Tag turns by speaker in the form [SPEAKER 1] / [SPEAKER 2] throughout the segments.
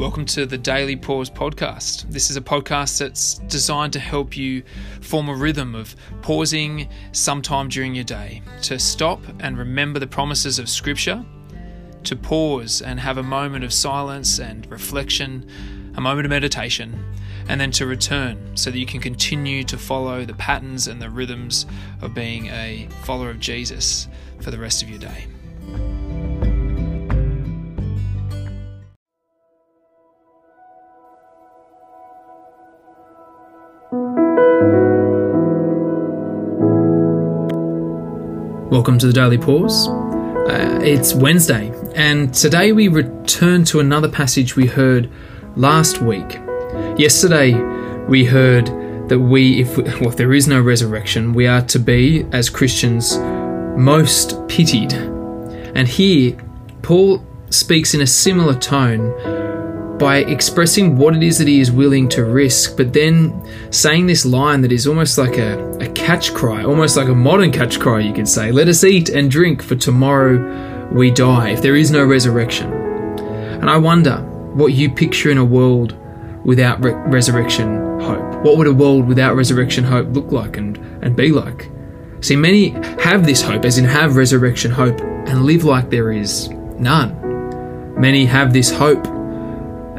[SPEAKER 1] Welcome to the Daily Pause podcast. This is a podcast that's designed to help you form a rhythm of pausing sometime during your day, to stop and remember the promises of Scripture, to pause and have a moment of silence and reflection, a moment of meditation, and then to return so that you can continue to follow the patterns and the rhythms of being a follower of Jesus for the rest of your day. Welcome to the Daily Pause. Uh, it's Wednesday, and today we return to another passage we heard last week. Yesterday, we heard that we, if, well, if there is no resurrection, we are to be, as Christians, most pitied. And here, Paul speaks in a similar tone by expressing what it is that he is willing to risk, but then saying this line that is almost like a, a catch cry, almost like a modern catch cry, you could say. Let us eat and drink, for tomorrow we die, if there is no resurrection. And I wonder what you picture in a world without re- resurrection hope. What would a world without resurrection hope look like and, and be like? See, many have this hope, as in have resurrection hope, and live like there is none. Many have this hope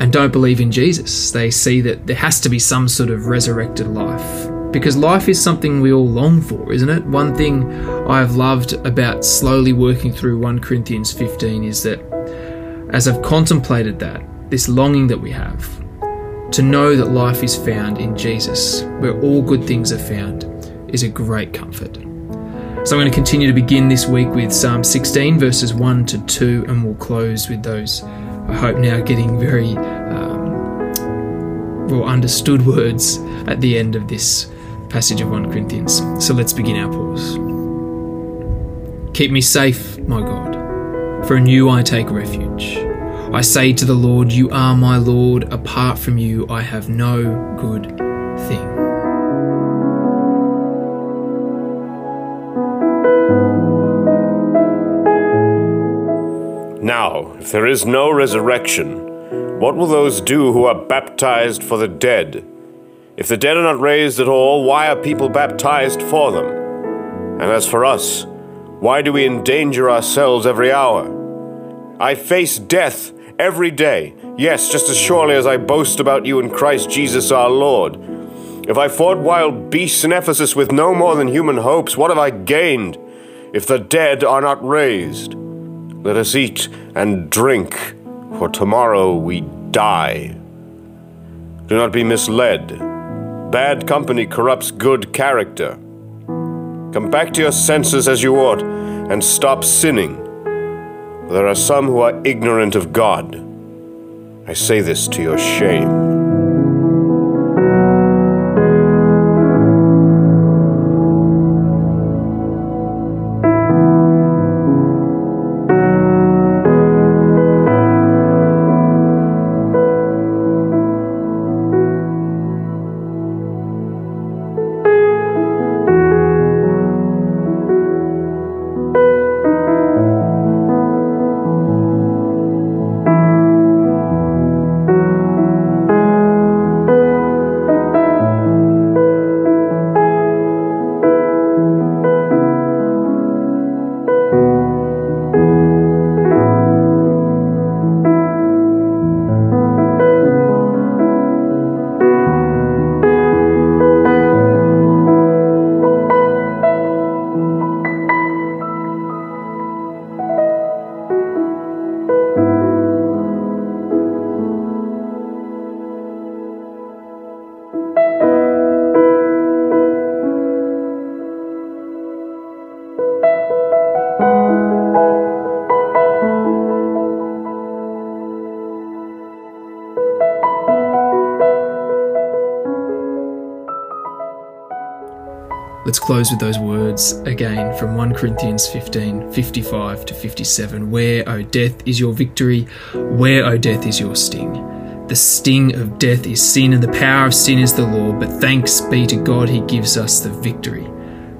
[SPEAKER 1] and don't believe in Jesus. They see that there has to be some sort of resurrected life. Because life is something we all long for, isn't it? One thing I've loved about slowly working through 1 Corinthians 15 is that as I've contemplated that, this longing that we have, to know that life is found in Jesus, where all good things are found, is a great comfort. So I'm going to continue to begin this week with Psalm 16, verses 1 to 2, and we'll close with those I hope now getting very um, well understood words at the end of this passage of 1 Corinthians. So let's begin our pause. Keep me safe, my God, for in you I take refuge. I say to the Lord, You are my Lord. Apart from you, I have no good
[SPEAKER 2] Now, if there is no resurrection, what will those do who are baptized for the dead? If the dead are not raised at all, why are people baptized for them? And as for us, why do we endanger ourselves every hour? I face death every day, yes, just as surely as I boast about you in Christ Jesus our Lord. If I fought wild beasts in Ephesus with no more than human hopes, what have I gained? If the dead are not raised, let us eat and drink, for tomorrow we die. Do not be misled. Bad company corrupts good character. Come back to your senses as you ought, and stop sinning. There are some who are ignorant of God. I say this to your shame.
[SPEAKER 1] Let's close with those words again from 1 Corinthians 15 55 to 57. Where, O death, is your victory? Where, O death, is your sting? The sting of death is sin, and the power of sin is the law. But thanks be to God, He gives us the victory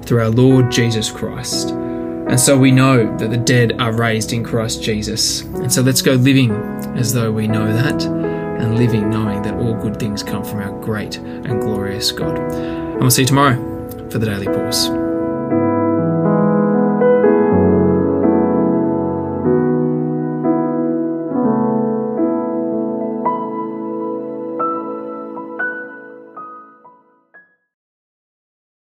[SPEAKER 1] through our Lord Jesus Christ. And so we know that the dead are raised in Christ Jesus. And so let's go living as though we know that and living knowing that all good things come from our great and glorious God. And we'll see you tomorrow for the Daily Pause.